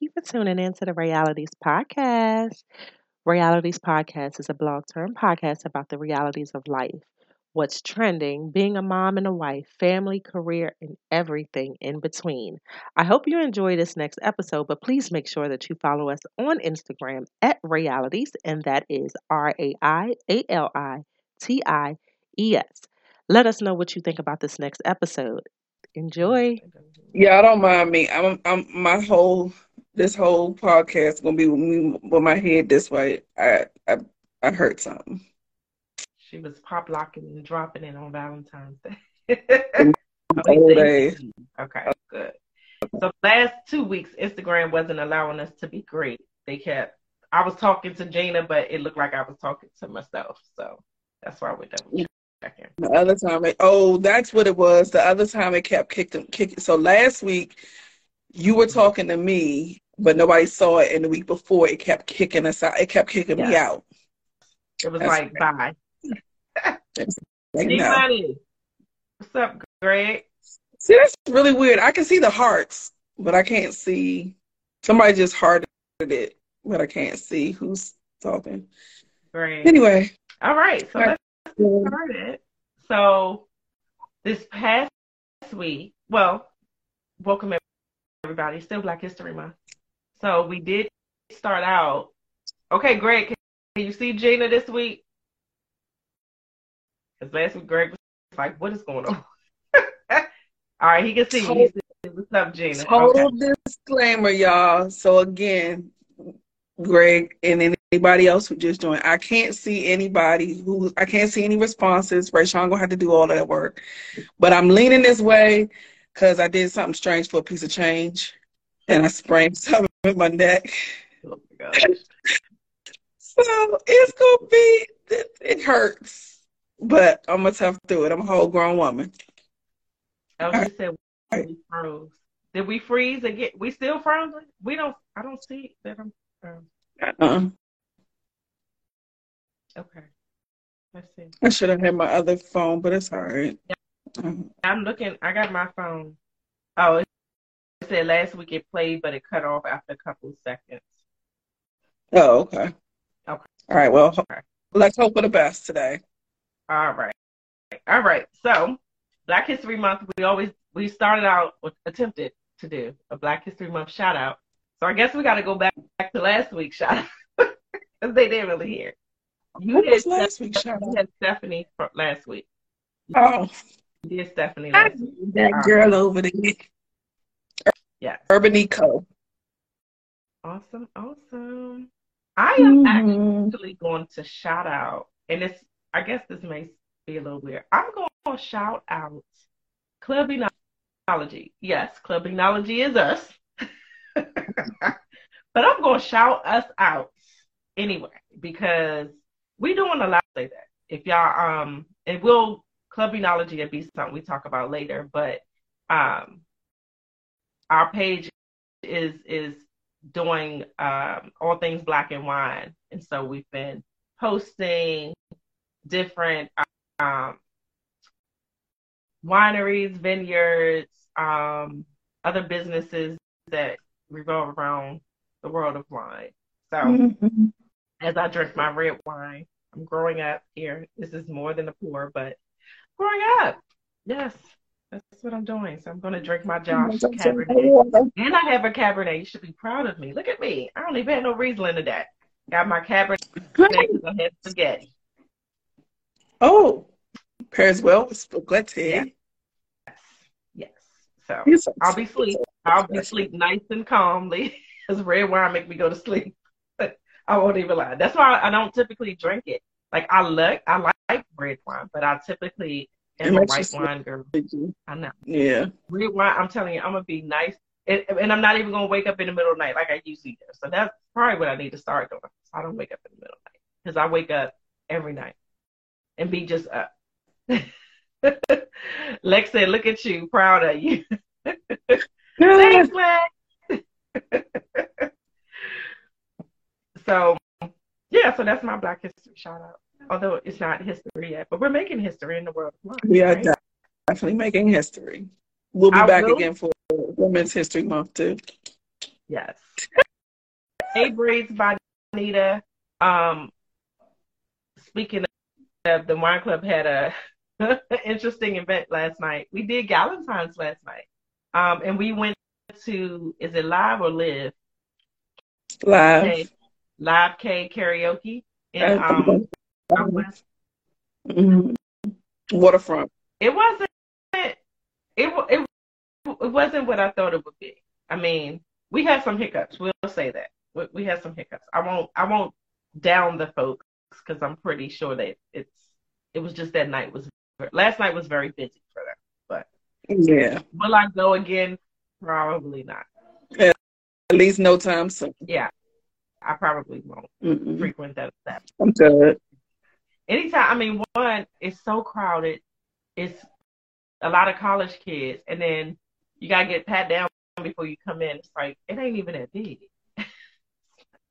you for tuning in to the Realities Podcast. Realities Podcast is a blog term podcast about the realities of life, what's trending, being a mom and a wife, family, career, and everything in between. I hope you enjoy this next episode, but please make sure that you follow us on Instagram at Realities, and that is R A I A L I T I E S. Let us know what you think about this next episode. Enjoy. Yeah, I don't mind me. I'm, I'm my whole this whole podcast gonna be with me with my head this way. I, I, I heard something. She was pop locking and dropping it on Valentine's Day. Old days. Okay, good. So last two weeks, Instagram wasn't allowing us to be great. They kept. I was talking to Gina, but it looked like I was talking to myself. So that's why we double checking. The other time, it, oh, that's what it was. The other time, it kept kicking, kicking. So last week, you were mm-hmm. talking to me, but nobody saw it. And the week before, it kept kicking us out. It kept kicking me out. It was That's like bye. Like, Hey, no. honey. What's up, Greg? See, that's really weird. I can see the hearts, but I can't see. Somebody just hearted it, but I can't see who's talking. Greg. Anyway, All right, so Right. Let's started. So this past week, well, welcome everybody. Still Black History Month. So we did start out. Okay, Greg, can you see Gina this week? Because last week Greg was like, "What is going on?" All right, he can see you. What's up, Gina? total Okay. disclaimer, y'all. So again, Greg and anybody else who just joined, I can't see anybody who I can't see any responses. Rachel gonna have to do all that work, but I'm leaning this way because I did something strange for a piece of change, and I sprained something in my neck. Oh my gosh. So it's gonna be it, it hurts, but I'm gonna tough through it. I'm a whole grown woman. Oh, she said we froze. Did we freeze again? We still frozen? We don't. I don't see that. I'm. Um, Uh-uh. Okay. Let's see. I should have had my other phone, but it's all right. Um, I'm looking. I got my phone. Oh, it said last week it played, but it cut off after a couple of seconds. Oh, okay. Okay. All right. Well, let's hope for the best today. All right. All right. So, Black History Month. We always we started out attempted to do a Black History Month shout out. So I guess we got to go back, back to last week's shout out because they didn't really hear. You did last shout You had Stephanie for last week. Oh, You did Stephanie last week. that girl over there, Yes. Urbanico. Awesome. Awesome. I am Mhm. actually going to shout out, and it's I guess this may be a little weird. I'm going to shout out Club Enology. Yes, Club Enology is us. but I'm going to shout us out anyway because we don't allow to say that. If y'all um it will Club Enology will be something we talk about later, but um our page is is doing um, all things black and wine, and so we've been posting different um, wineries, vineyards, um, other businesses that revolve around the world of wine. So Mhm. As I drink my red wine, I'm growing up here. This is more than a pour, but growing up, yes, that's what I'm doing. So I'm going to drink my Josh Cabernet. And I have a Cabernet. You should be proud of me. Look at me. I don't even have no Riesling in that. Got my Cabernet because I had spaghetti. Oh, pairs well with spaghetti. Yeah. Yes. So I'll be sleep. I'll be sleep nice and calmly. Because red wine make me go to sleep. I won't even lie. That's why I don't typically drink it. Like I like I like red wine, but I typically am a white wine girl. I know. Yeah. Red wine, I'm telling you, I'm gonna be nice. And, and I'm not even gonna wake up in the middle of the night like I usually do. So that's probably what I need to start doing. So I don't wake up in the middle of the night. Because I wake up every night and be just up. Lex said, look at you, proud of you. Thanks, Lex. so yeah, so that's my Black History shout out. Although it's not history yet, but we're making history in the world. We are definitely making history. We'll be I back will- again for Women's History Month too. Yes. Hey Braids by Anita. Um, speaking of the wine club had a interesting event last night. We did Galentine's last night. Um, and we went to is it live or live? Live. K, live K karaoke in um. Mhm. Waterfront. It wasn't it it it wasn't what I thought it would be. I mean, we had some hiccups. We'll say that. We, we had some hiccups. I won't I won't down the folks because I'm pretty sure that it's it was just that night was last night was very busy for them. But Yeah. will I go again? Probably not. At least no time soon. Yeah, I probably won't Mm-mm. frequent that. that. I'm good. Anytime, I mean, one, it's so crowded. It's a lot of college kids, and then you gotta get pat down before you come in. It's like it ain't even that big.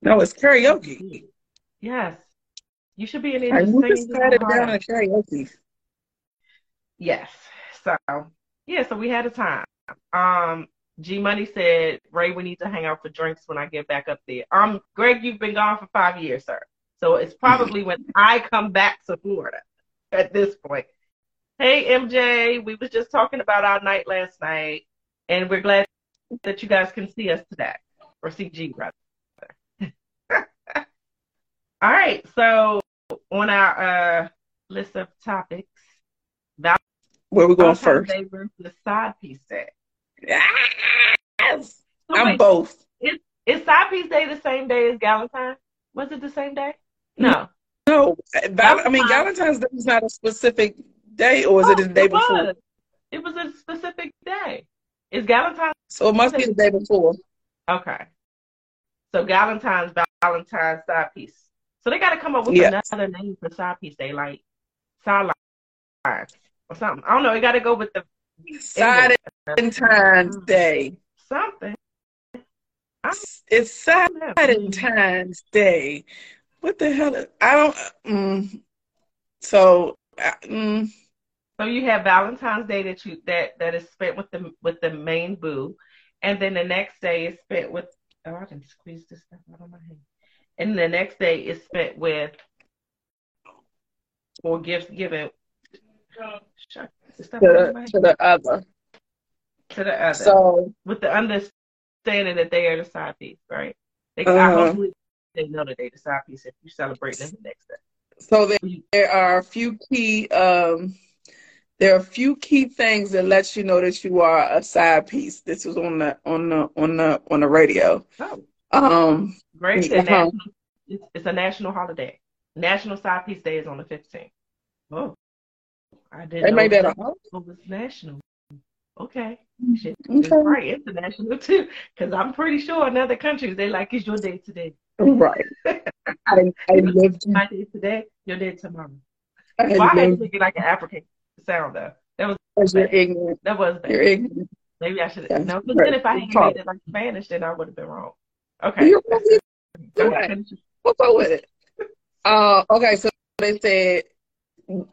No, it's karaoke. Yes, you should be in there I just you just your it down at karaoke. Yes. So yeah, so we had a time. Um, G Money said, Ray, we need to hang out for drinks when I get back up there. Um, Greg, you've been gone for five years, sir. So it's probably when I come back to Florida at this point. Hey MJ, we was just talking about our night last night, and we're glad that you guys can see us today. Or see G rather. All right, so on our uh list of topics, Where we going first? Versus side piece day. Yes. So I'm wait, both. is side piece day the same day as Galentine? Was it the same day? No. Mm-hmm. No, Val- I mean Valentine's- Valentine's Day is not a specific day, or is it Oh, the day before? was. It was a specific day. Is Galentine So it must be the day before. okay? So Galentine's Valentine's side piece. So they got to come up with Yeah. another name for side piece day, like sideline or something. I don't know. It got to go with the Side Valentine's mm. Day. Something. It's Side Yeah. Valentine's Day. What the hell? Is, I don't. Mm, so, mm, So you have Valentine's Day that you that that is spent with the with the main boo, and then the next day is spent with oh I can squeeze this stuff out of my hand, and the next day is spent with or gifts given. Shut the stuff out of to, to the other. To the other So, with the understanding that they are the side piece, right? They Uh-huh. hopefully they know that they're the side piece if you celebrate them the next day. so there, there are a few key. Um, there are a few key things that lets you know that you are a side piece. This was on the on the on the on the radio. Oh, Um, great! Uh-huh. And national, it's, it's a national holiday. National Side Piece Day is on the 15th. Oh, I didn't they know made that a it was national. Okay, shit, Okay. right international too, because I'm pretty sure in other countries they like it's your day today. right. I, I lived. My day today, your day tomorrow. I Well, I had to lived think it like an African sound though. That was as you're ignorant. that was bad. You're ignorant. Maybe I should have. No, because right. then if I had Talk. made it like Spanish, then I would have been wrong. Okay. You're Right. What's up with it? Uh, okay, so they said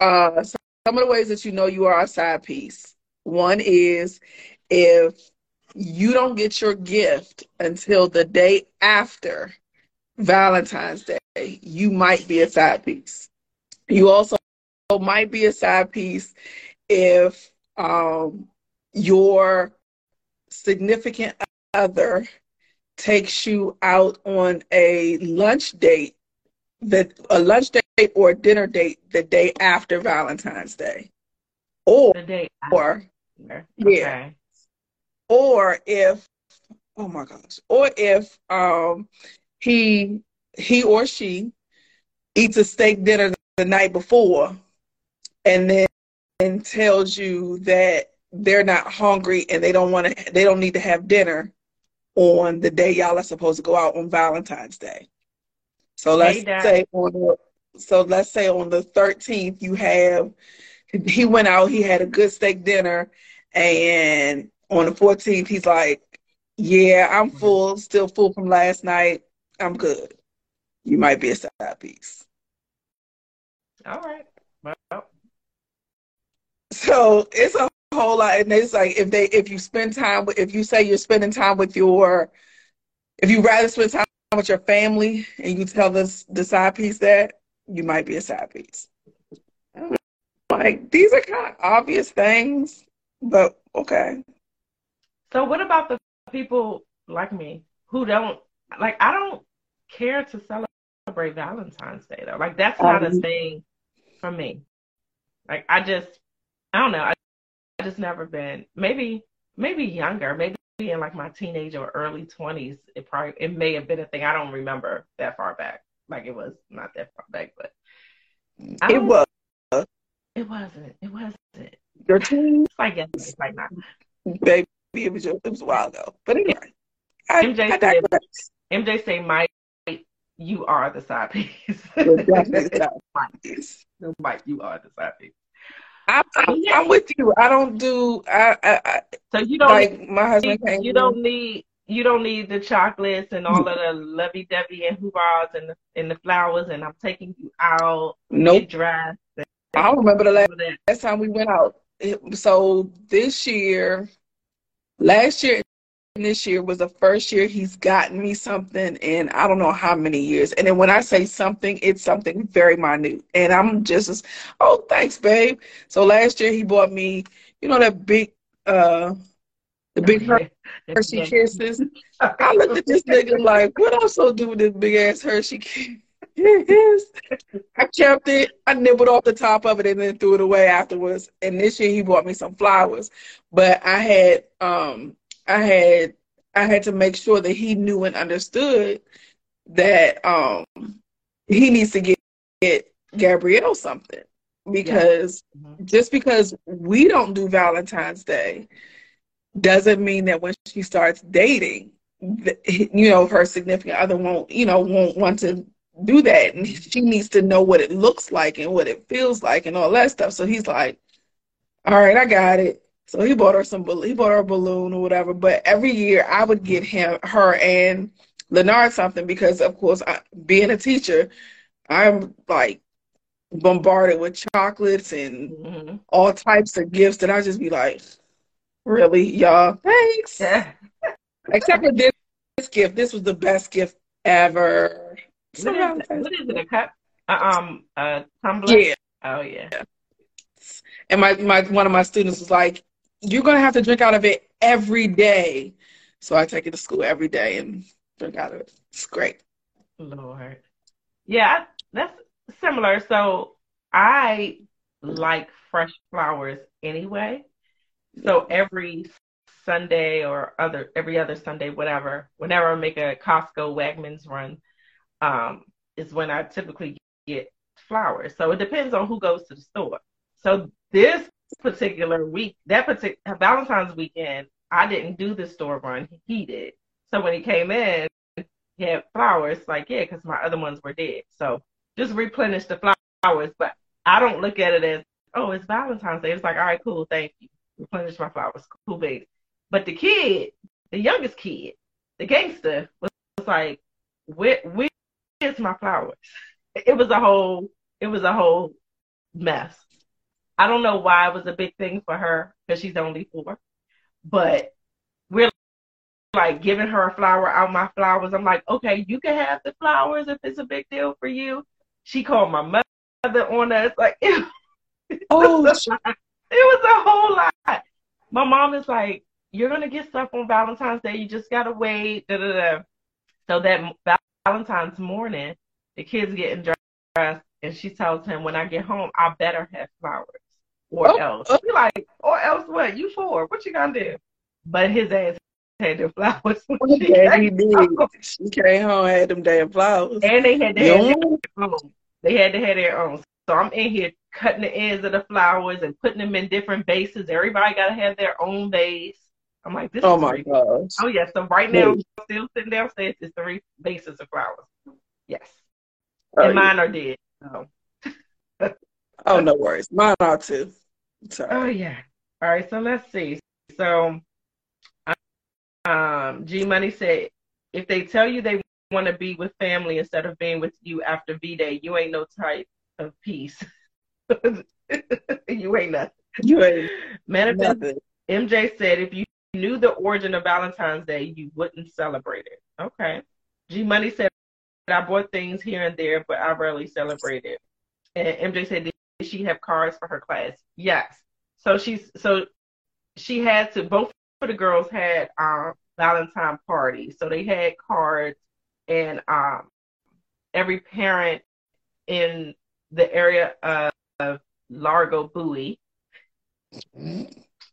uh, some of the ways that you know you are a side piece. One is if you don't get your gift until the day after Valentine's Day, you might be a side piece. You also might be a side piece if um, your significant other takes you out on a lunch date that a lunch date or a dinner date the day after Valentine's Day. Or The day or after. Yeah. Okay. or if oh my gosh. Or if um he he or she eats a steak dinner the night before and then and tells you that they're not hungry and they don't want to they don't need to have dinner on the day y'all are supposed to go out on Valentine's Day. So let's Hey, say on the so let's say on the 13th you have he went out he had a good steak dinner and on the 14th he's like yeah i'm mm-hmm. full still full from last night. I'm good. You might be a side piece. All right. Well, so it's a whole lot and it's like if they if you spend time with if you say you're spending time with your if you rather spend time with your family and you tell this the side piece that, you might be a side piece. Like these are kind of obvious things, but okay. So what about the people like me who don't like? I don't care to celebrate Valentine's Day though. Like that's not um, a thing for me. Like I just, I don't know. I, I just never been. Maybe, maybe younger. Maybe in like my teenage or early twenties. It probably it may have been a thing. I don't remember that far back. Like it was not that far back, but it was. It wasn't. It wasn't. Your teens? I guess like not. Baby, it was, it was a while ago. But anyway, I, MJ, I said, MJ say, Mike, you are the side piece. Mike, Mike, you are the side piece. I'm, I'm, I'm, with you. I don't do. I, I, I so you don't like my husband. You, you don't need. You don't need the chocolates and all of the lovey dovey and hoovahs and the, and the flowers and I'm taking you out. Nope. Dressed. I don't remember the last, last time we went out. So this year, last year this year was the first year he's gotten me something in I don't know how many years. And then when I say something, it's something very minute. And I'm just, oh, thanks, babe. So last year he bought me, you know, that big, uh, the big Hershey kisses. I looked at this nigga like, what else so do with this big ass Hershey kiss? Yes. I kept it. I nibbled off the top of it and then threw it away afterwards. And this year he bought me some flowers. But I had um I had I had to make sure that he knew and understood that um he needs to get, get Gabrielle something because yeah. mm-hmm. just because we don't do Valentine's Day doesn't mean that when she starts dating, you know, her significant other won't, you know, won't want to do that, and she needs to know what it looks like and what it feels like and all that stuff. So he's like, "All right, I got it." So he bought her some, he bought her a balloon or whatever. But every year I would get him, her, and Leonard something because, of course, I, being a teacher, I'm like bombarded with chocolates and mm-hmm. all types of gifts that I just be like, really, y'all, thanks. Except for this, this gift. This was the best gift ever. What is, what is it? A cup? Uh, um, a tumbler? Yeah. Oh yeah. And my, my one of my students was like, you're gonna have to drink out of it every day. So I take it to school every day and drink out of it. It's great. Lord. Yeah, that's similar. So I like fresh flowers anyway. So every Sunday or other every other Sunday, whatever, whenever I make a Costco Wegmans run, um, is when I typically get flowers. So it depends on who goes to the store. So this particular week, that particular Valentine's weekend, I didn't do the store run. He did. So when he came in, he had flowers. Like, yeah, because my other ones were dead. So just replenish the flowers. But I don't look at it as, oh, it's Valentine's Day. It's like, all right, cool, thank you. Replenish my flowers. Cool, baby. But the kid, the youngest kid, the gangster, was, was like, where, where's my flowers? It was a whole, it was a whole mess. I don't know why it was a big thing for her because she's only four, but we're like giving her a flower out my flowers. I'm like, okay, you can have the flowers if it's a big deal for you. She called my mother on us. Like, it, oh, it was a whole lot. My mom is like, you're gonna get stuff on Valentine's Day. You just gotta wait. Da, da, da. So that Valentine's morning, the kids getting dressed, and she tells him, when I get home, I better have flowers or oh, else. Oh. He like, or else what? You for? What you gonna do? But his ass had the flowers. yeah, he did. She came home had them damn flowers. And they had to have their own. They had to have their own. So I'm in here cutting the ends of the flowers and putting them in different bases. Everybody gotta have their own vase. I'm like, this oh is my gosh. Oh yeah, so right now still sitting downstairs, it's three bases of flowers. Yes. Oh, and mine yeah. are dead. So. oh no worries. Mine are too. Sorry. Oh yeah. All right. So let's see. So, um, G Money said, if they tell you they want to be with family instead of being with you after V Day, you ain't no type of peace. you ain't nothing. You ain't Manifest. Nothing. MJ said, if you knew the origin of Valentine's Day, you wouldn't celebrate it. Okay. G Money said, I bought things here and there, but I rarely celebrate it. And MJ said, did she have cards for her class? Yes. So she's so she had to both of the girls had um Valentine parties. So they had cards and um every parent in the area of Largo Bowie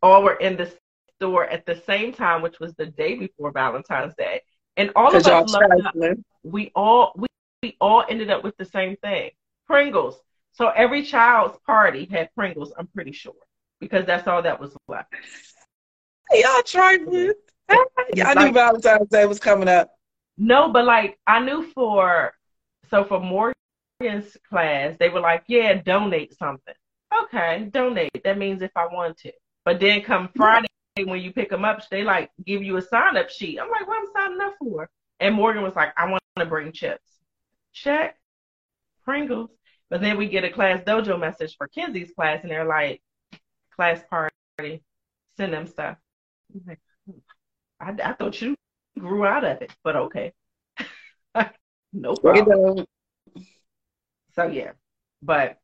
all were in the store at the same time, which was the day before Valentine's Day. And all of us loved we all we, we all ended up with the same thing. Pringles. So every child's party had Pringles, I'm pretty sure. Because that's all that was left. Y'all trifling. Mm-hmm. I knew Valentine's Day was coming up. No, but like I knew for so for Morgan's class, they were like, Yeah, donate something. Okay, donate. That means if I want to. But then come mm-hmm. Friday when you pick them up, they like give you a sign up sheet. I'm like, what am I signing up for? And Morgan was like, I want to bring chips. Check. Pringles. But then we get a ClassDojo message for Kenzie's class, and they're like, class party, send them stuff. Like, I, I thought you grew out of it, but okay. no problem. So yeah, but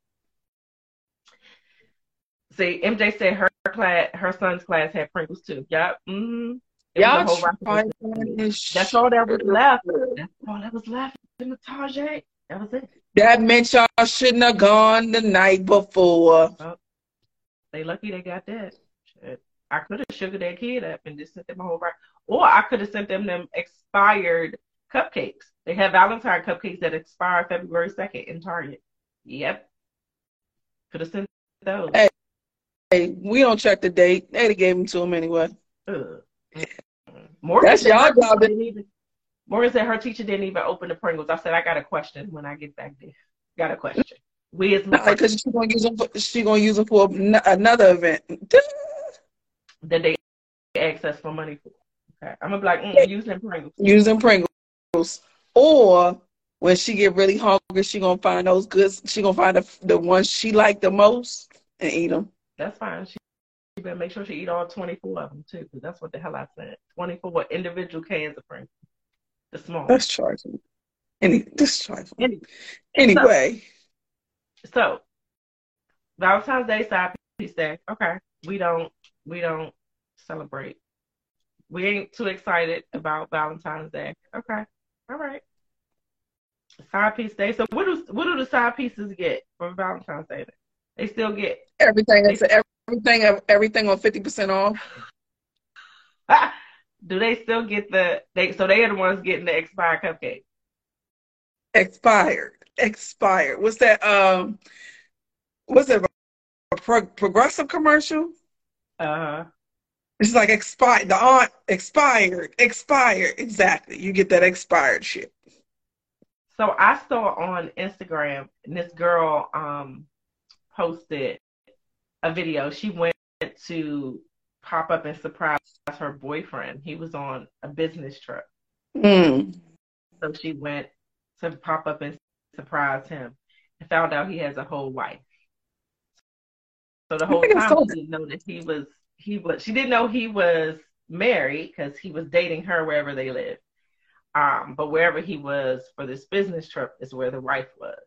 see, MJ said her class, her son's class had Pringles too. Yep. Mm-hmm. Y'all That's all that was left. That's all that was left in the Target. That was it. That meant y'all shouldn't have gone the night before. Oh, they lucky they got that. Shit. I could have sugared that kid up and just sent them a whole right. Or I could have sent them them expired cupcakes. They have Valentine cupcakes that expire February 2nd in Target. Yep. Could have sent those. Hey, hey, we don't check the date. They gave them to him anyway. Ugh. Morgan That's y'all job. Even, Morgan said her teacher didn't even open the Pringles. I said I got a question when I get back there. Got a question. We as because she's gonna use them. For, she gonna use them for another event. That they access for money for. Okay, I'm gonna be like mm, using Pringles. Using Pringles, or when she get really hungry, she gonna find those goods. She gonna find the the ones she like the most and eat them. That's fine. She you better make sure she eat all 24 of them too, because that's what the hell I said. 24 individual cans of Pringles. The small. That's trifling. Any, this trifling. Any, anyway. So, so, Valentine's Day side piece day. Okay, we don't we don't celebrate. We ain't too excited about Valentine's Day. Okay, all right. Side piece day. So what do what do the side pieces get from Valentine's Day? They still get everything. It's everything. Everything on fifty percent off. do they still get the? They so they are the ones getting the expired cupcake. Expired. Expired. What's that? Um, what's that? A pro- progressive commercial. Uh huh. It's like expired. The aunt expired. Expired. Exactly. You get that expired shit. So I saw on Instagram, and this girl um posted a video. She went to pop up and surprise her boyfriend. He was on a business trip. Mm. So she went to pop up and surprise him and found out he has a whole wife. So the whole time she didn't know that he was he was she didn't know he was married because he was dating her wherever they lived. Um, but wherever he was for this business trip is where the wife was.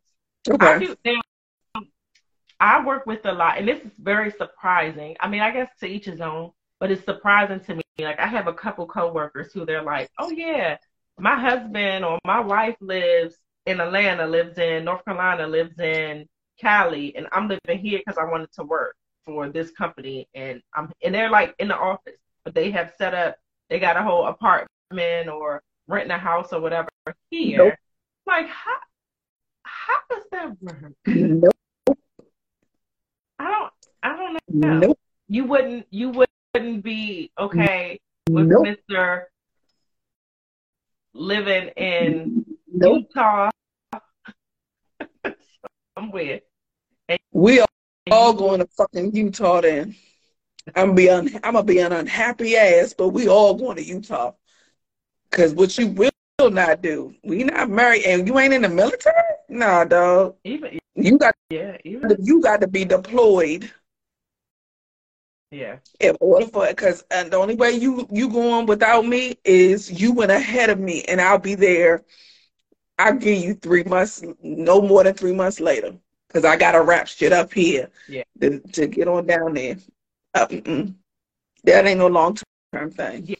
Okay. I now, I work with a lot, and this is very surprising. I mean, I guess to each his own, but it's surprising to me. Like, I have a couple coworkers who they're like, "Oh yeah, my husband or my wife lives in Atlanta, lives in North Carolina, lives in Cali, and I'm living here because I wanted to work for this company, and I'm and they're like in the office, but they have set up, they got a whole apartment or renting a house or whatever here. Nope. Like, how how does that work? Nope. I don't. I don't know. Nope. You wouldn't. You wouldn't be okay with nope. Mister living in nope. Utah somewhere. And we are all going to fucking Utah then. I'm be un- I'm gonna be an unhappy ass, but we all going to Utah. Cause what you will not do, we not married, and you ain't in the military. Nah, dog. Even you got yeah, even you got to be deployed Yeah. In order for it, because the only way you you going without me is you went ahead of me, and I'll be there. I'll give you three months, no more than three months later, because I gotta wrap shit up here. Yeah. To, to get on down there. Uh, that ain't no long term thing. Yeah.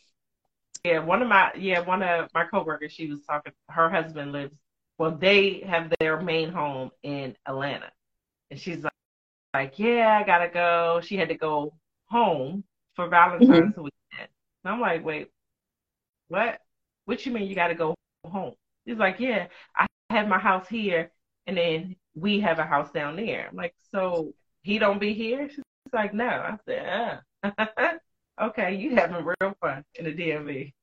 Yeah, one of my yeah, one of my coworkers, she was talking her husband lives well, they have their main home in Atlanta. And she's like, like, Yeah, I gotta go. She had to go home for Valentine's mm-hmm. weekend. And I'm like, wait, what? What you mean you gotta go home? He's like, Yeah, I have my house here and then we have a house down there. I'm like, so he don't be here? She's like, No. I said, uh. okay, you having real fun in the DMV.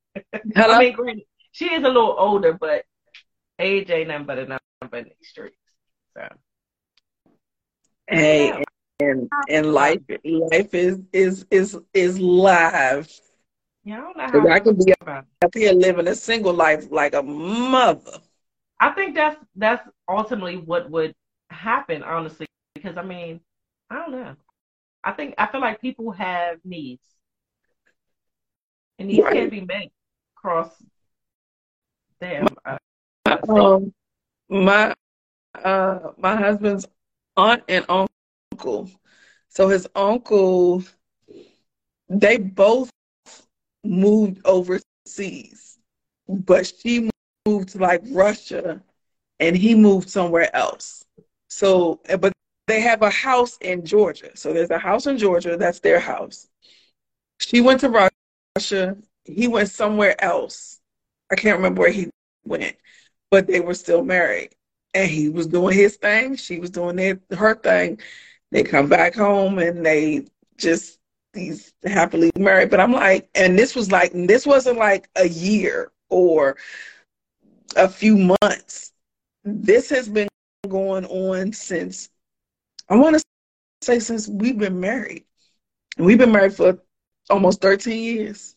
Hello? I mean, granted, she is a little older, but age ain't nothing but a number in these streets. So. Hey, yeah. and and life life is is is is live. Yeah, I don't know how I can be up here living a single life like a mother. I think that's that's ultimately what would happen, honestly, because I mean, I don't know. I think I feel like people have needs, and these right. can't be met across them. Um, my uh, my husband's aunt and uncle. So his uncle, they both moved overseas, but she moved to like Russia, and he moved somewhere else. So, but they have a house in Georgia. So there's a house in Georgia that's their house. She went to Russia. He went somewhere else. I can't remember where he went but they were still married. And he was doing his thing, she was doing their, her thing. They come back home and they just these happily married. But I'm like, and this was like, this wasn't like a year or a few months. This has been going on since I want to say since we've been married. We've been married for almost 13 years.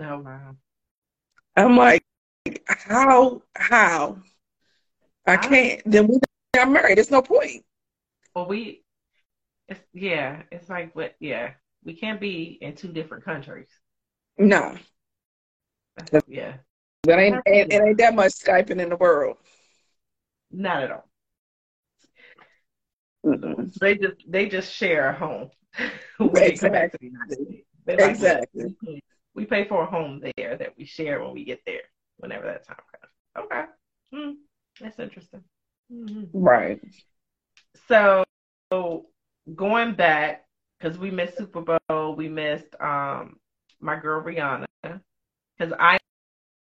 Oh wow. I'm like, how how I can't. Then we got married. There's no point. Well, we, it's yeah. It's like what? Yeah, we can't be in two different countries. No. Yeah. That ain't it, it ain't that much skyping in the world. Not at all. Mm-mm. They just they just share a home. exactly. Like, exactly. We pay for a home there that we share when we get there whenever that time comes. Okay. Mm, that's interesting. Mm-hmm. Right. So going back, because we missed Super Bowl, we missed um my girl Rihanna. Because I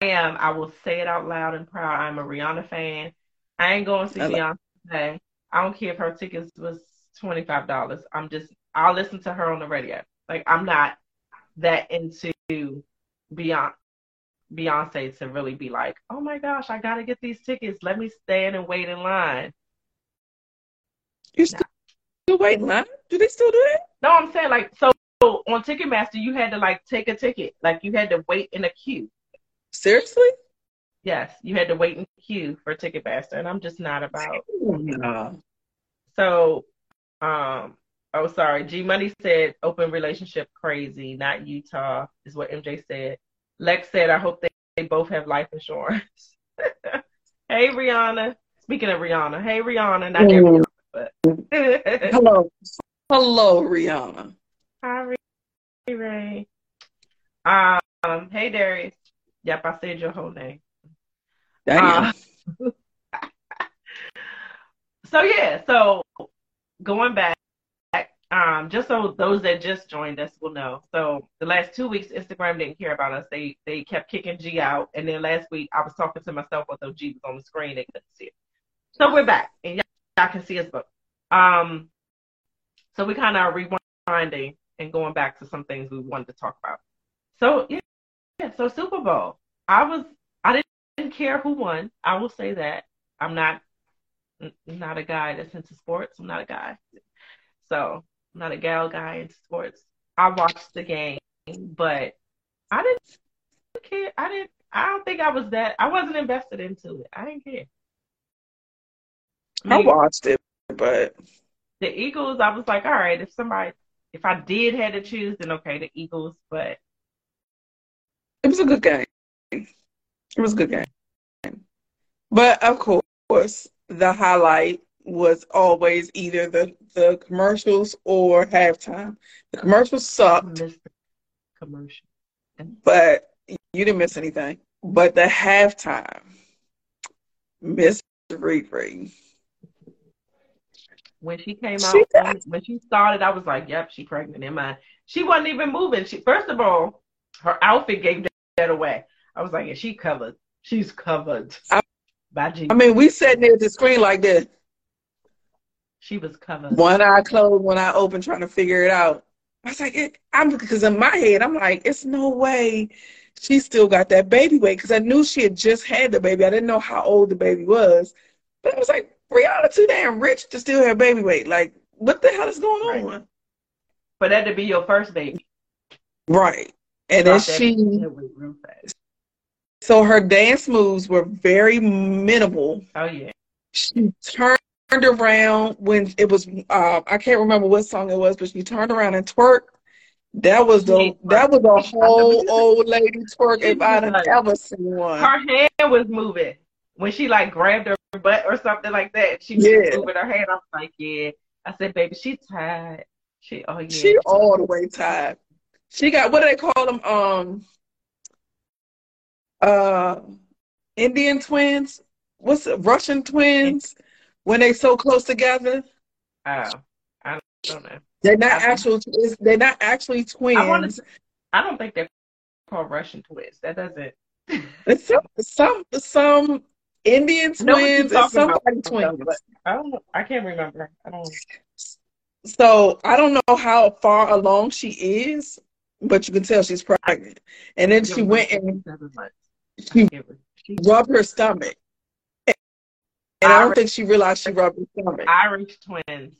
am, I will say it out loud and proud, I'm a Rihanna fan. I ain't going to see Beyonce. I don't care if her tickets was twenty five dollars. I'm just I'll listen to her on the radio. Like I'm not that into Beyonce Beyonce to really be like, oh my gosh, I gotta get these tickets. Let me stand and wait in line. You still, still wait in line? Do they still do that? No, I'm saying like so on Ticketmaster you had to like take a ticket. Like you had to wait in a queue. Seriously? Yes, you had to wait in queue for Ticketmaster, and I'm just not about. No. So, um, oh sorry, G Money said open relationship crazy, not Utah, is what MJ said. Lex said, I hope they, they both have life insurance. hey, Rihanna. Speaking of Rihanna, hey, Rihanna. Not mm. but. Hello. Hello, Rihanna. Hi, Ray. Ray. Um, hey, Darius. Yep, I said your whole name. Damn. Uh, so, yeah, so going back um, just so those that just joined us will know. So the last two weeks, Instagram didn't care about us. They they kept kicking G out, and then last week I was talking to myself although G was on the screen. They couldn't see it. So we're back, and y'all, y'all can see us both. Um, so we kind of rewinding and going back to some things we wanted to talk about. So yeah, yeah. So Super Bowl, I was I didn't, care who won. I will say that I'm not not a guy that's into sports. I'm not a guy. So I'm not a gal guy in sports. I watched the game, but I didn't care. I didn't. I don't think I was that. I wasn't invested into it. I didn't care. I, mean, I watched it, but the Eagles. I was like, all right, if somebody, if I did had to choose, then okay, the Eagles. But it was a good game. It was a good game. But of course, the highlight was always either the, the commercials or halftime. The commercials sucked. Commercial. But you didn't miss anything. But the halftime, Miss Riri. When she came out, when, when she started, I was like, "Yep, she pregnant." In my, she wasn't even moving. She first of all, her outfit gave that away. I was like, "Yeah, she covered. She's covered." I, by I mean, we sat near the screen like this. She was coming. One eye closed, one eye open, trying to figure it out. I was like, it, I'm because in my head, I'm like, it's no way she still got that baby weight because I knew she had just had the baby. I didn't know how old the baby was, but I was like, Rihanna too damn rich to still have baby weight. Like, what the hell is going right. on? For that to be your first baby, right? And then she. So her dance moves were very minimal. Oh yeah. She turned around when it was. Uh, I can't remember what song it was, but she turned around and twerked that was the that was a whole old lady twerk if I'd ever seen one. Her hand was moving when she like grabbed her butt or something like that. She was yeah. moving her hand. I was like, yeah. I said, baby, she tired. She oh yeah. She all the way tired. She got what do they call them? Um, uh, Indian twins. What's it? Russian twins? When they so close together. Oh, I don't know. They're not actual. They're not actually twins. I, I don't think they're called Russian twins. That doesn't. Some some some Indian twins and somebody twins. I don't. I can't remember. I don't. So I don't know how far along she is, but you can tell she's pregnant. And then she went and she rubbed her stomach. And I don't think she realized she rubbed her stomach. Irish twins.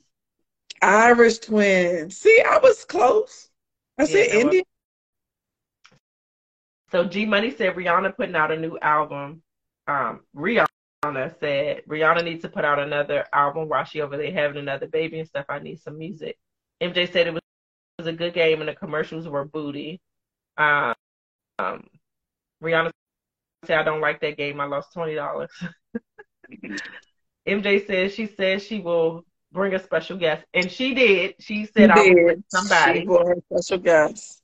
Irish twins. See, I was close. I yeah, said Indian. So G Money said Rihanna putting out a new album. Um, Rihanna said Rihanna needs to put out another album while she over there having another baby and stuff. I need some music. MJ said it was, it was a good game and the commercials were booty. Um, um, Rihanna said I don't like that game. I lost twenty dollars. MJ says she says she will bring a special guest, and she did. She said, "I will somebody." She brought a special guest.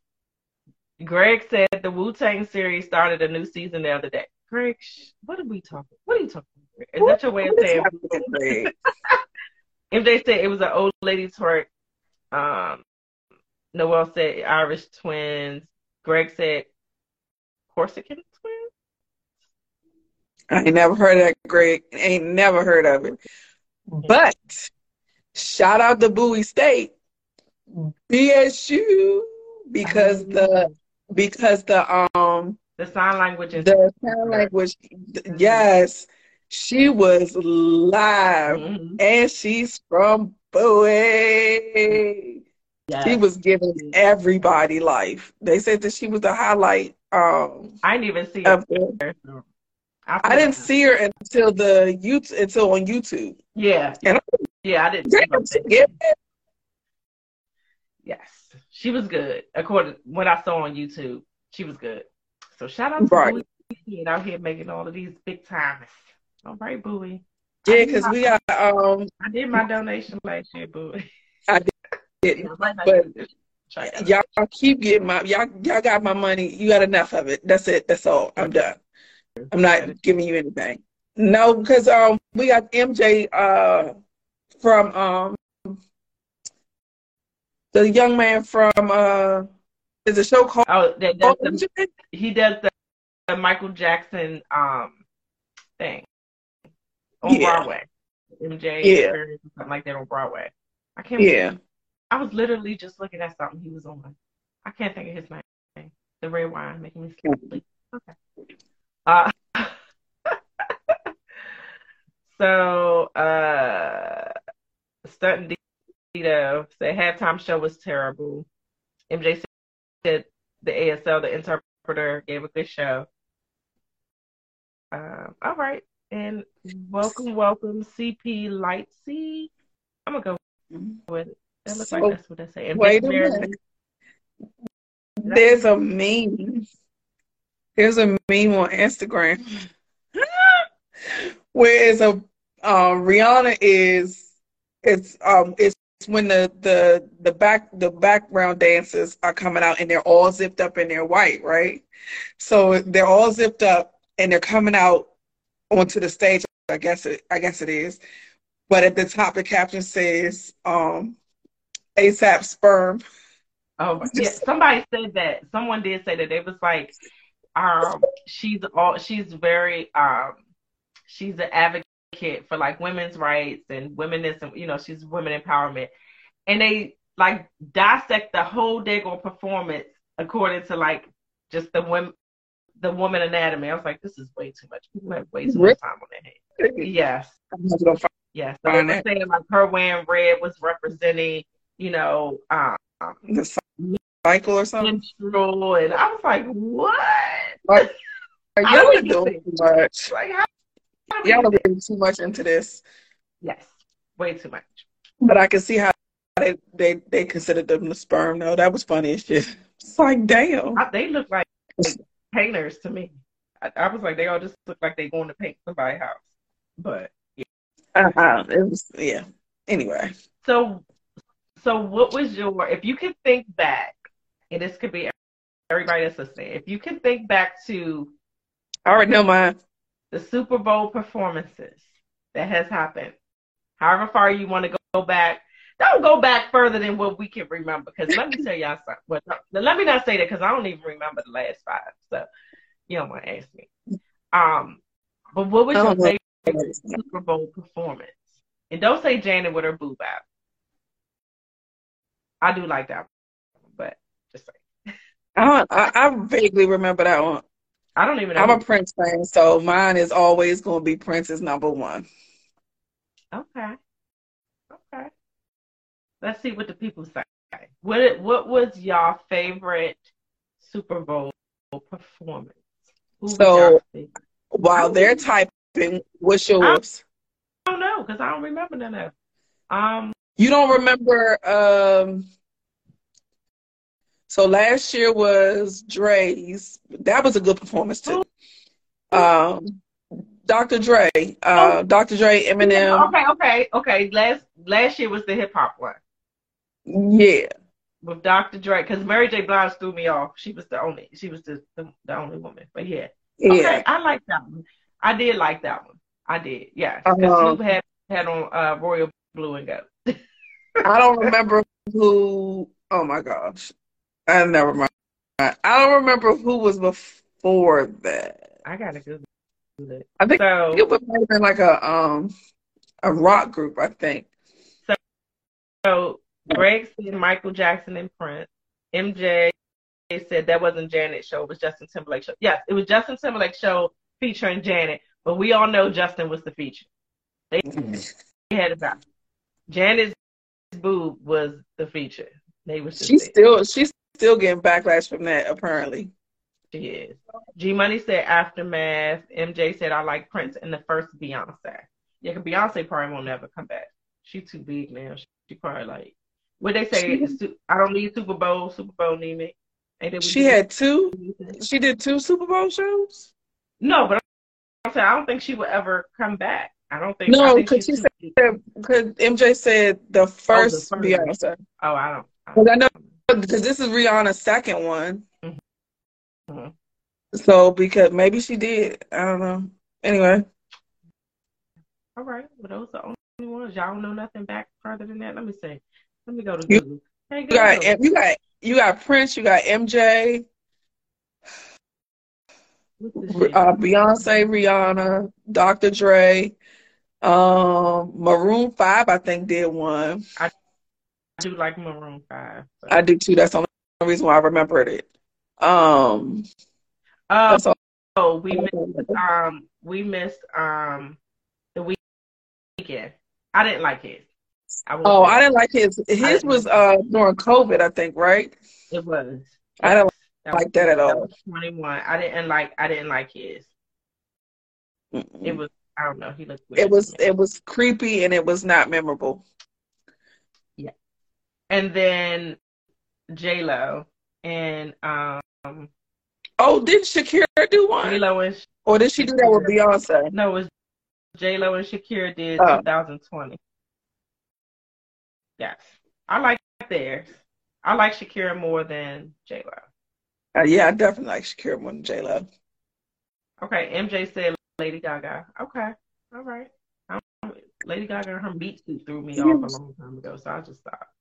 Greg said the Wu Tang series started a new season the other day. Greg, what are we talking? What are you talking? About? Is what, that your way of saying? if they said it was an old lady twerk, um, Noel said Irish twins. Greg said Corsican. I never heard of that, Greg. Ain't never heard of it. But Shout out to Bowie State, BSU, because the because the um the sign language is the sign language. Yes, she was live, mm-hmm. and she's from Bowie. Yes. She was giving everybody life. They said that she was the highlight. Um, I didn't even see her. I, I didn't see her until the YouTube until on YouTube. Yeah, yeah, I didn't. Yes, she was good. According to what I saw on YouTube, she was good. So shout out to right. Bowie out here making all of these big times. All right, Bowie. Yeah, because we got um. I did my donation last year, Bowie. I did, but y'all keep getting my y'all y'all got my money. You got enough of it. That's it. That's all. I'm done. I'm not giving you anything. No, because um we got MJ uh from um the young man from uh is a show called oh that, the, he does the, the, Michael Jackson um thing on yeah. Broadway. MJ yeah. something like that on Broadway. I can't Yeah. Remember. I was literally just looking at something he was on. I can't think of his name. The red wine making me sleep. Okay. Uh, so uh Stunting Dito said halftime show was terrible. MJ said the ASL, the interpreter, gave a good show. Um, all right. And welcome, welcome, CP Lightsey. I'm gonna go with it. That looks So, like that's what they say. And Wait a minute. There's a meme. There's a meme on Instagram where it's a um, Rihanna is it's um it's when the the the back the background dancers are coming out and they're all zipped up and they're white, right? So they're all zipped up and they're coming out onto the stage. I guess it I guess it is. But at the top the caption says um ASAP sperm. Oh yeah, somebody said that. Someone did say that. It was like, um, she's all she's very um, she's an advocate for like women's rights and womenism. You know, she's women empowerment, and they like dissect the whole daggone performance according to like just the women, the woman anatomy. I was like, this is way too much. People have way too much time on their hands. Yes, I'm not gonna find yes. So Find were saying like her wearing red was representing, you know, um, the cycle or something. menstrual, and I was like, what? Like, I y'all are doing too much. Like, how? how Y'all are getting too much into this. Yes, way too much. But I can see how they they, they considered them the sperm though. That was funny as shit. It's like damn. I, they look like painters to me. I, I was like, they all just look like they going to paint somebody's house. But Uh-uh. It was yeah. Anyway. so, so what was your? If you could think back, and this could be everybody that's listening. If you can think back to I already know mine. the Super Bowl performances that has happened, however far you want to go, back. Don't go back further than what we can remember. Because let me tell y'all something. Well, no, let me not say that because I don't even remember the last five. So you don't want to ask me. Um, but what was your don't know. favorite Super Bowl performance? And don't say Janet with her boob out. I do like that, but just say I, don't, I I vaguely remember that one. I don't even know. I'm a Prince fan, so mine is always going to be Prince's number one. Okay. Okay. Let's see what the people say. What what was your favorite Super Bowl performance? Who So-? While they're typing, what's yours? I don't know because I don't remember none of. Um. You don't remember? Um, so last year was Dre's. That was a good performance too. Um, Dr. Dre, uh, Dr. Dre, Eminem. Okay. Okay. Okay. Last last year was the hip hop one Yeah, with Dr. Dre because Mary J. Blige threw me off. She was the only. She was the the, the only woman. But yeah. Okay. yeah. I like that one. I did like that one. I did. Yeah. Uh-huh. Snoop had had on uh, Royal Blue and Gold. I don't remember who. Oh my gosh, I never mind. I don't remember who was before that. I gotta Google it. I think So it would have been like a um a rock group. I think. so so Greg said Michael Jackson and Prince. MJ said that wasn't Janet's show, it was Justin Timberlake's show. Yes, it was Justin Timberlake's show featuring Janet, but we all know Justin was the feature. They had it back. Janet's boob was the feature. They was She's still she's still getting backlash from that apparently. She is. G Money said Aftermath. MJ said I like Prince and the first Beyonce. Yeah, cause Beyonce probably won't never come back. She too big now. She, she probably like what they say. She- I don't need Super Bowl. Super Bowl need me. She had two. She did two Super Bowl shows. no, but I'm saying I don't think she will ever come back. I don't think. No, I think 'cause she's she big. Because MJ said oh, the first, first. Beyonce. Oh, I don't. I know because this is Rihanna's second one. Mhm. So because maybe she did. I don't know. Anyway, All right. Well, those are the only ones. Y'all don't know nothing back further than that. Let me see. Let me go to You- Google. Hey, you got you got you got Prince. You got MJ, What's this shit? uh, Beyonce, Rihanna, Dr. Dre, um, Maroon Five. I think did one. I do like Maroon Five. so. I do too. That's the only reason why I remembered it. Um, Oh, so oh, we missed um we missed um the Weeknd. I didn't like his. I Oh, I didn't like his. His was uh during COVID, I think, right? it was. I didn't That like that at was all. Twenty one. I didn't like I didn't like his. It Mm-mm. was I don't know, he looked weird. It was it was creepy and it was not memorable. And then J Lo and um. Oh, did Shakira do one? J Lo and or did she do that with Beyonce? No, it was J Lo and Shakira did Oh. 2020. Yes, I like theirs. I like Shakira more than J Lo. Uh, yeah, I definitely like Shakira more than J Lo. Okay, MJ said Lady Gaga. Okay, all right. Lady Gaga and her meat suit threw me off a long time ago, so I just stopped.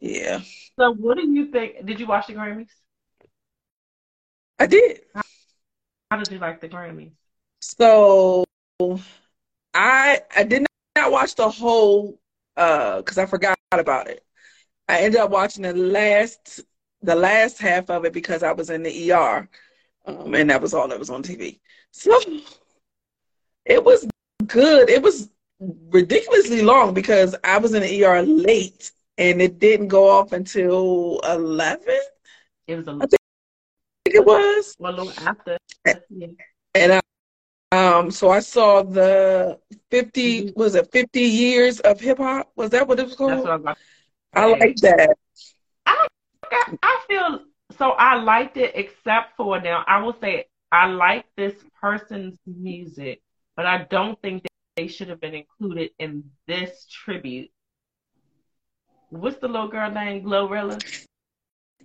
Yeah, So, what do you think? Did you watch the Grammys? I did. How did you like the Grammys? So I I did not watch the whole uh because I forgot about it. I ended up watching the last the last half of it because I was in the ER. Um, and that was all that was on TV. So it was good. It was ridiculously long because I was in the ER late and it didn't go off until eleven. It was a I think it was. well, a little after. Yeah. And I, um, so I saw the 50, Mhm. was it 50 years of hip hop? Was that what it was That's called? what I like. I like that. I, I feel so. I liked it, except for now. I will say I like this person's music, but I don't think that they should have been included in this tribute. What's the little girl name? Glorilla.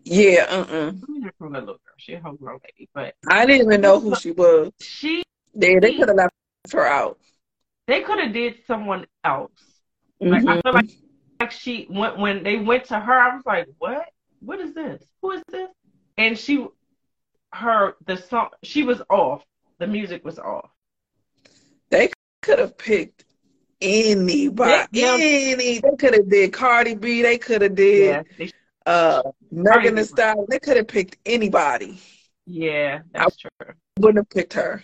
Yeah, uh-uh. I mean, from a little girl. She's a homegrown lady, but I didn't even know who she was. she They, they could have left her out. they could have did someone else. Like I mm-hmm. feel like like she went when they went to her. I was like, what? What is this? Who is this? And she, her the song she was off. The music was off. They could have picked anybody. Yeah. Any. They could have did Cardi B. They could have did Yeah, they, uh Megan Thee Stallion. They could have picked anybody. yeah, that's true. Wouldn't have picked her.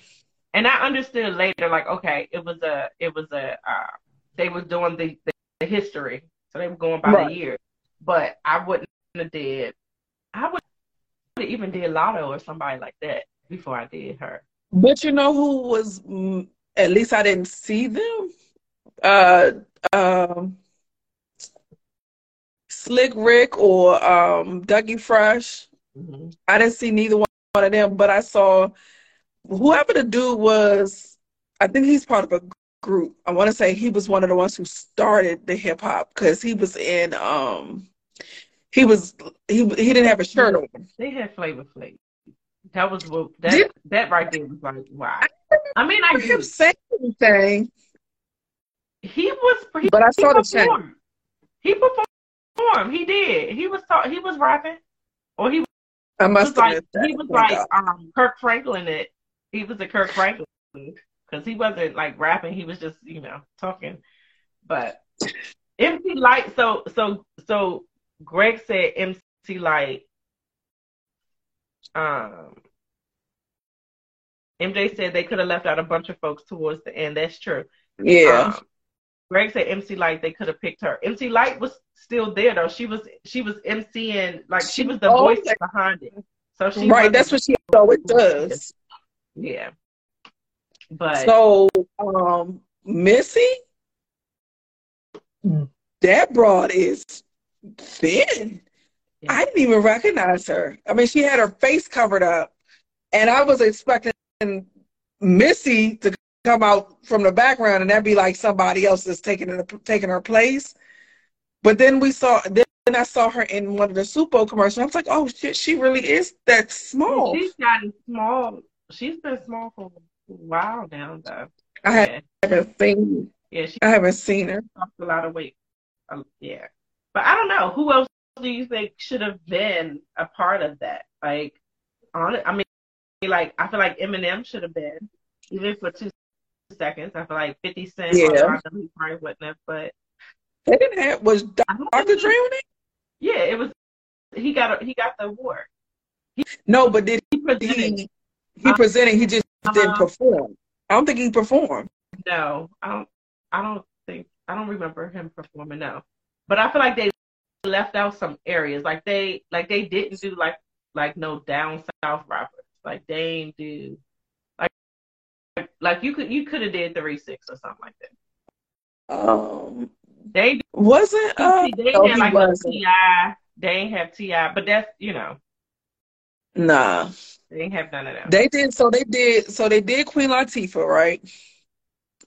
And I understood later, like, okay, it was a, it was a, uh, they was doing the, the, the history, so they were going by Right. the year. But I wouldn't have did, I would have even did Latto or somebody like that before I did her. But you know who was? At least I didn't see them. Uh, um, Slick Rick or um, Dougie Fresh. hmm I didn't see neither one of them, but I saw whoever the dude was. I think he's part of a group. I want to say he was one of the ones who started the hip hop because he was in. Um, he was he he didn't have a shirt on. They had Flavor Flav. That was what that Did- that right there was like wow. I mean, I I do. him saying anything, He was, he, but I saw the performed. He performed. He did. He was talk, he was rapping, or he I was must have like he was like um Kirk Franklin. It he was a Kirk Franklin because he wasn't like rapping. He was just you know talking. But MC Lyte. So so so Greg said MC Lyte. Um. MJ said they could have left out a bunch of folks towards the end. That's true. Yeah. Um, Greg said MC Lyte they could have picked her. MC Lyte was still there though. She was she was MCing like she She was the always- voice behind it. So she right. That's what she always does. Yeah. But So, um, Missy, that broad is thin. Yeah. I didn't even recognize her. I mean, she had her face covered up, and I was expecting Missy to come out from the background, and that'd be like somebody else that's taking her, taking her place. But then we saw, then I saw her in one of the Supo commercials. I was like, oh shit, she really is that small. she's gotten small. She's been small for a while now though. I Yeah. haven't seen, Yeah, she I haven't seen her. lost a lot of weight. Um, yeah. But I don't know. Who else do you think should have been a part of that? Like on I mean like I feel like Eminem should have been, even for two seconds. I feel like fifty Cent Yeah. he probably wouldn't have, but They didn't have was Dr. Dre on it? Yeah, it was he got a, he got the award. No, but did He presented he? He presented. He just didn't Uh-huh. perform. I don't think he performed. No, I don't. I don't think. I don't remember him performing. No, but I feel like they left out some areas. Like they, like they didn't do like, like no down south rappers. Like they ain't do, like you could you could have did three six or something like that. Um, They wasn't. Uh, they didn't no, have like wasn't. Ti. They ain't have T.I., but that's you know Nah, they ain't have none of that. they did. So they did. So they did Queen Latifah, right?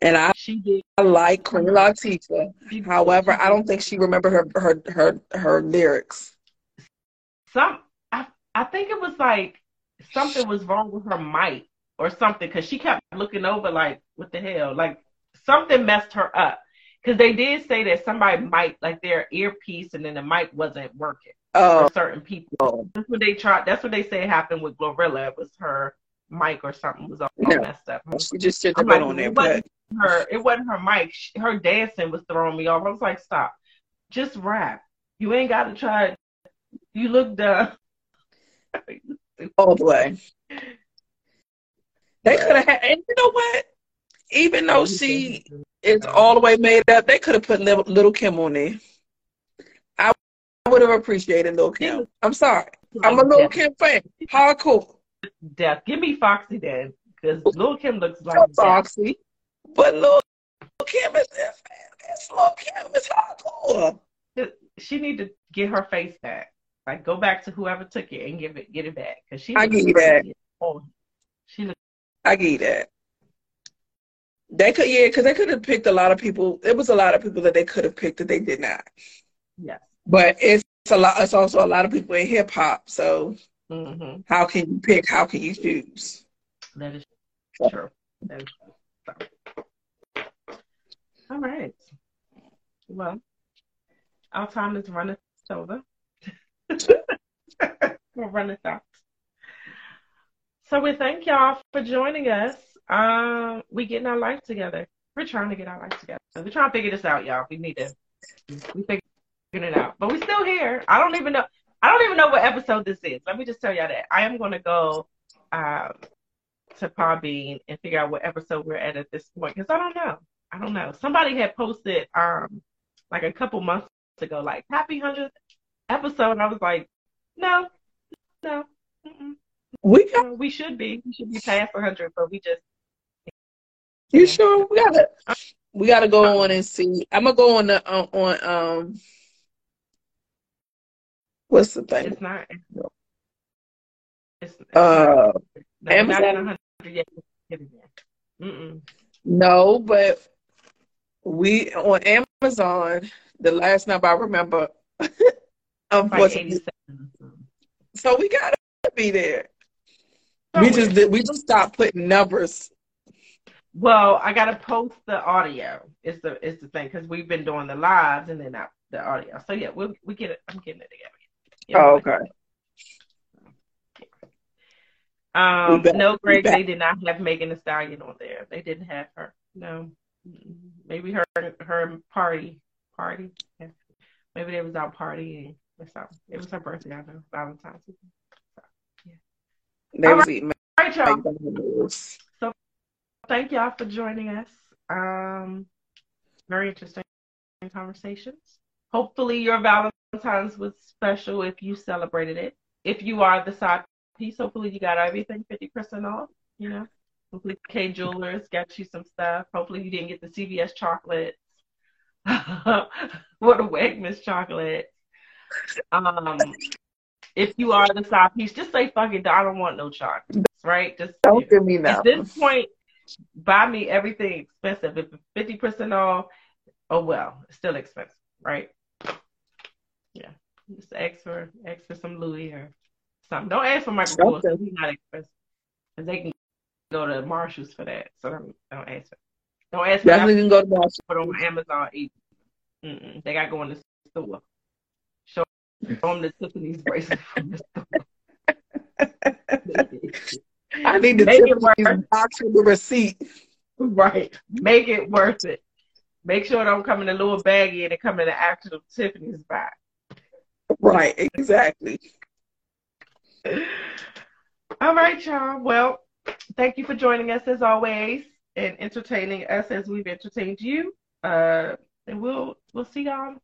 And I, she did. I like Queen Latifah. However, I don't think she remember her her her her lyrics. some. I I think it was like something was wrong with her mic or something because she kept looking over like what the hell like something messed her up because they did say that somebody might like their earpiece and then the mic wasn't working Oh, for certain people. That's what they tried. That's what they say happened with Glorilla. It was her mic or something was all messed up. she just should I'm like, on there. it But wasn't her. It wasn't her mic. She, her dancing was throwing me off. I was like, stop, just rap. You ain't got to try. it. You look dumb. all the way. They could have had, and you know what? Even though she is all the way made up, they could have put Lil, Little Kim on there. I would have appreciated Little Kim. I'm sorry. I'm a Little Kim fan. Hardcore. Death. Give me Foxy then, because Little Kim looks like. Foxy. But Little Kim is it's Lil Kim is hardcore. She need to get her face back. Like go back to whoever took it and give it, get it back, because she. I give you that. crazy. Oh, she looks. I get that. They could, yeah, because they could have picked a lot of people. It was a lot of people that they could have picked that they did not. Yes. But it's a lot. It's also a lot of people in hip hop. So hmm how can you pick? How can you choose? That is true. That is true. All right. Well, our time is running over. We're running out. So we thank y'all for joining us. Um, we getting our life together. We're trying to get our life together. We're trying to figure this out, y'all. We need to. We figuring it out, but we're still here. I don't even know. I don't even know what episode this is. Let me just tell y'all that I am going to go um, to Podbean and figure out what episode we're at at this point because I don't know. I don't know. Somebody had posted um like a couple months ago, like happy hundredth episode, and I was like, no, no, mm-mm, We got no, we should be, we should be past hundred, but we just you sure? We gotta we gotta go on and see. I'm gonna go on the on, on um what's the thing? it's not. It's, it's Uh, not, no, not Amazon? yet. Mm-mm. no, but we on Amazon. The last number I remember, unfortunately, eighty-seven. so we gotta be there. We just did, we just stopped putting numbers. Well, I gotta post the audio. It's the it's the thing because we've been doing the lives and then not the audio. So yeah, we we get it. I'm getting it together. Oh, okay. Um, no, Greg, they did not have Megan Thee Stallion on there. They didn't have her. No, maybe her her party party. Maybe they was out partying or something. It was her birthday. I know Valentine's. They All was eating All right, y'all. McDonald's. Thank y'all for joining us. Um, very interesting conversations. Hopefully, your Valentine's was special if you celebrated it. If you are the side piece, hopefully you got everything 50% off. You know, hopefully Kay Jewelers got you some stuff. Hopefully you didn't get the CVS chocolates. what a Wegmans chocolate. Um, if you are the side piece, just say fuck it. I don't want no chocolates, right? Just. Don't give me that. At this point, buy me everything expensive. If it's fifty percent off, oh well, it's still expensive, right? Yeah, just ask for ask for some Louis or something. Don't ask for Michael Kors. He's not expensive, because they can go to Marshalls for that. So don't don't ask for. Don't ask Definitely can go to Marshalls. put on Amazon. Either. Mm-mm. They got going to go in the store. Show the Tiffany's bracelet from the store. I need to Make work. box with the receipt. Right. Make it worth it. Make sure it don't come in a little baggie and it come in the actual Tiffany's bag. Right, exactly. All right, y'all. Well, thank you for joining us as always and entertaining us as we've entertained you. Uh, and we'll we'll see y'all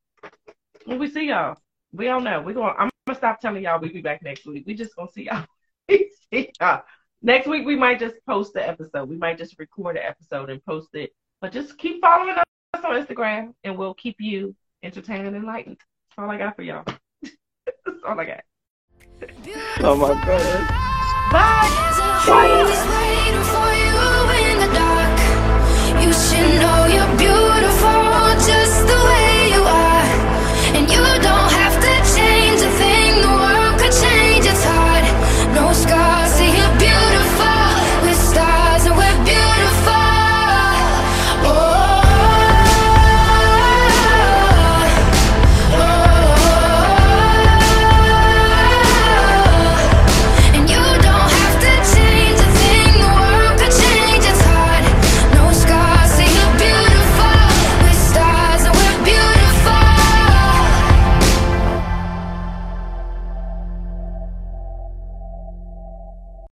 when we see y'all we don't know. We're going. I'm gonna stop telling y'all. We be back next week. We just gonna see y'all. see y'all. Next week we might just post the episode. We might just record the episode and post it. But just keep following us on Instagram, and we'll keep you entertained and enlightened. That's all I got for y'all. That's all I got. Oh my god. Bye. You should know you're beautiful. Just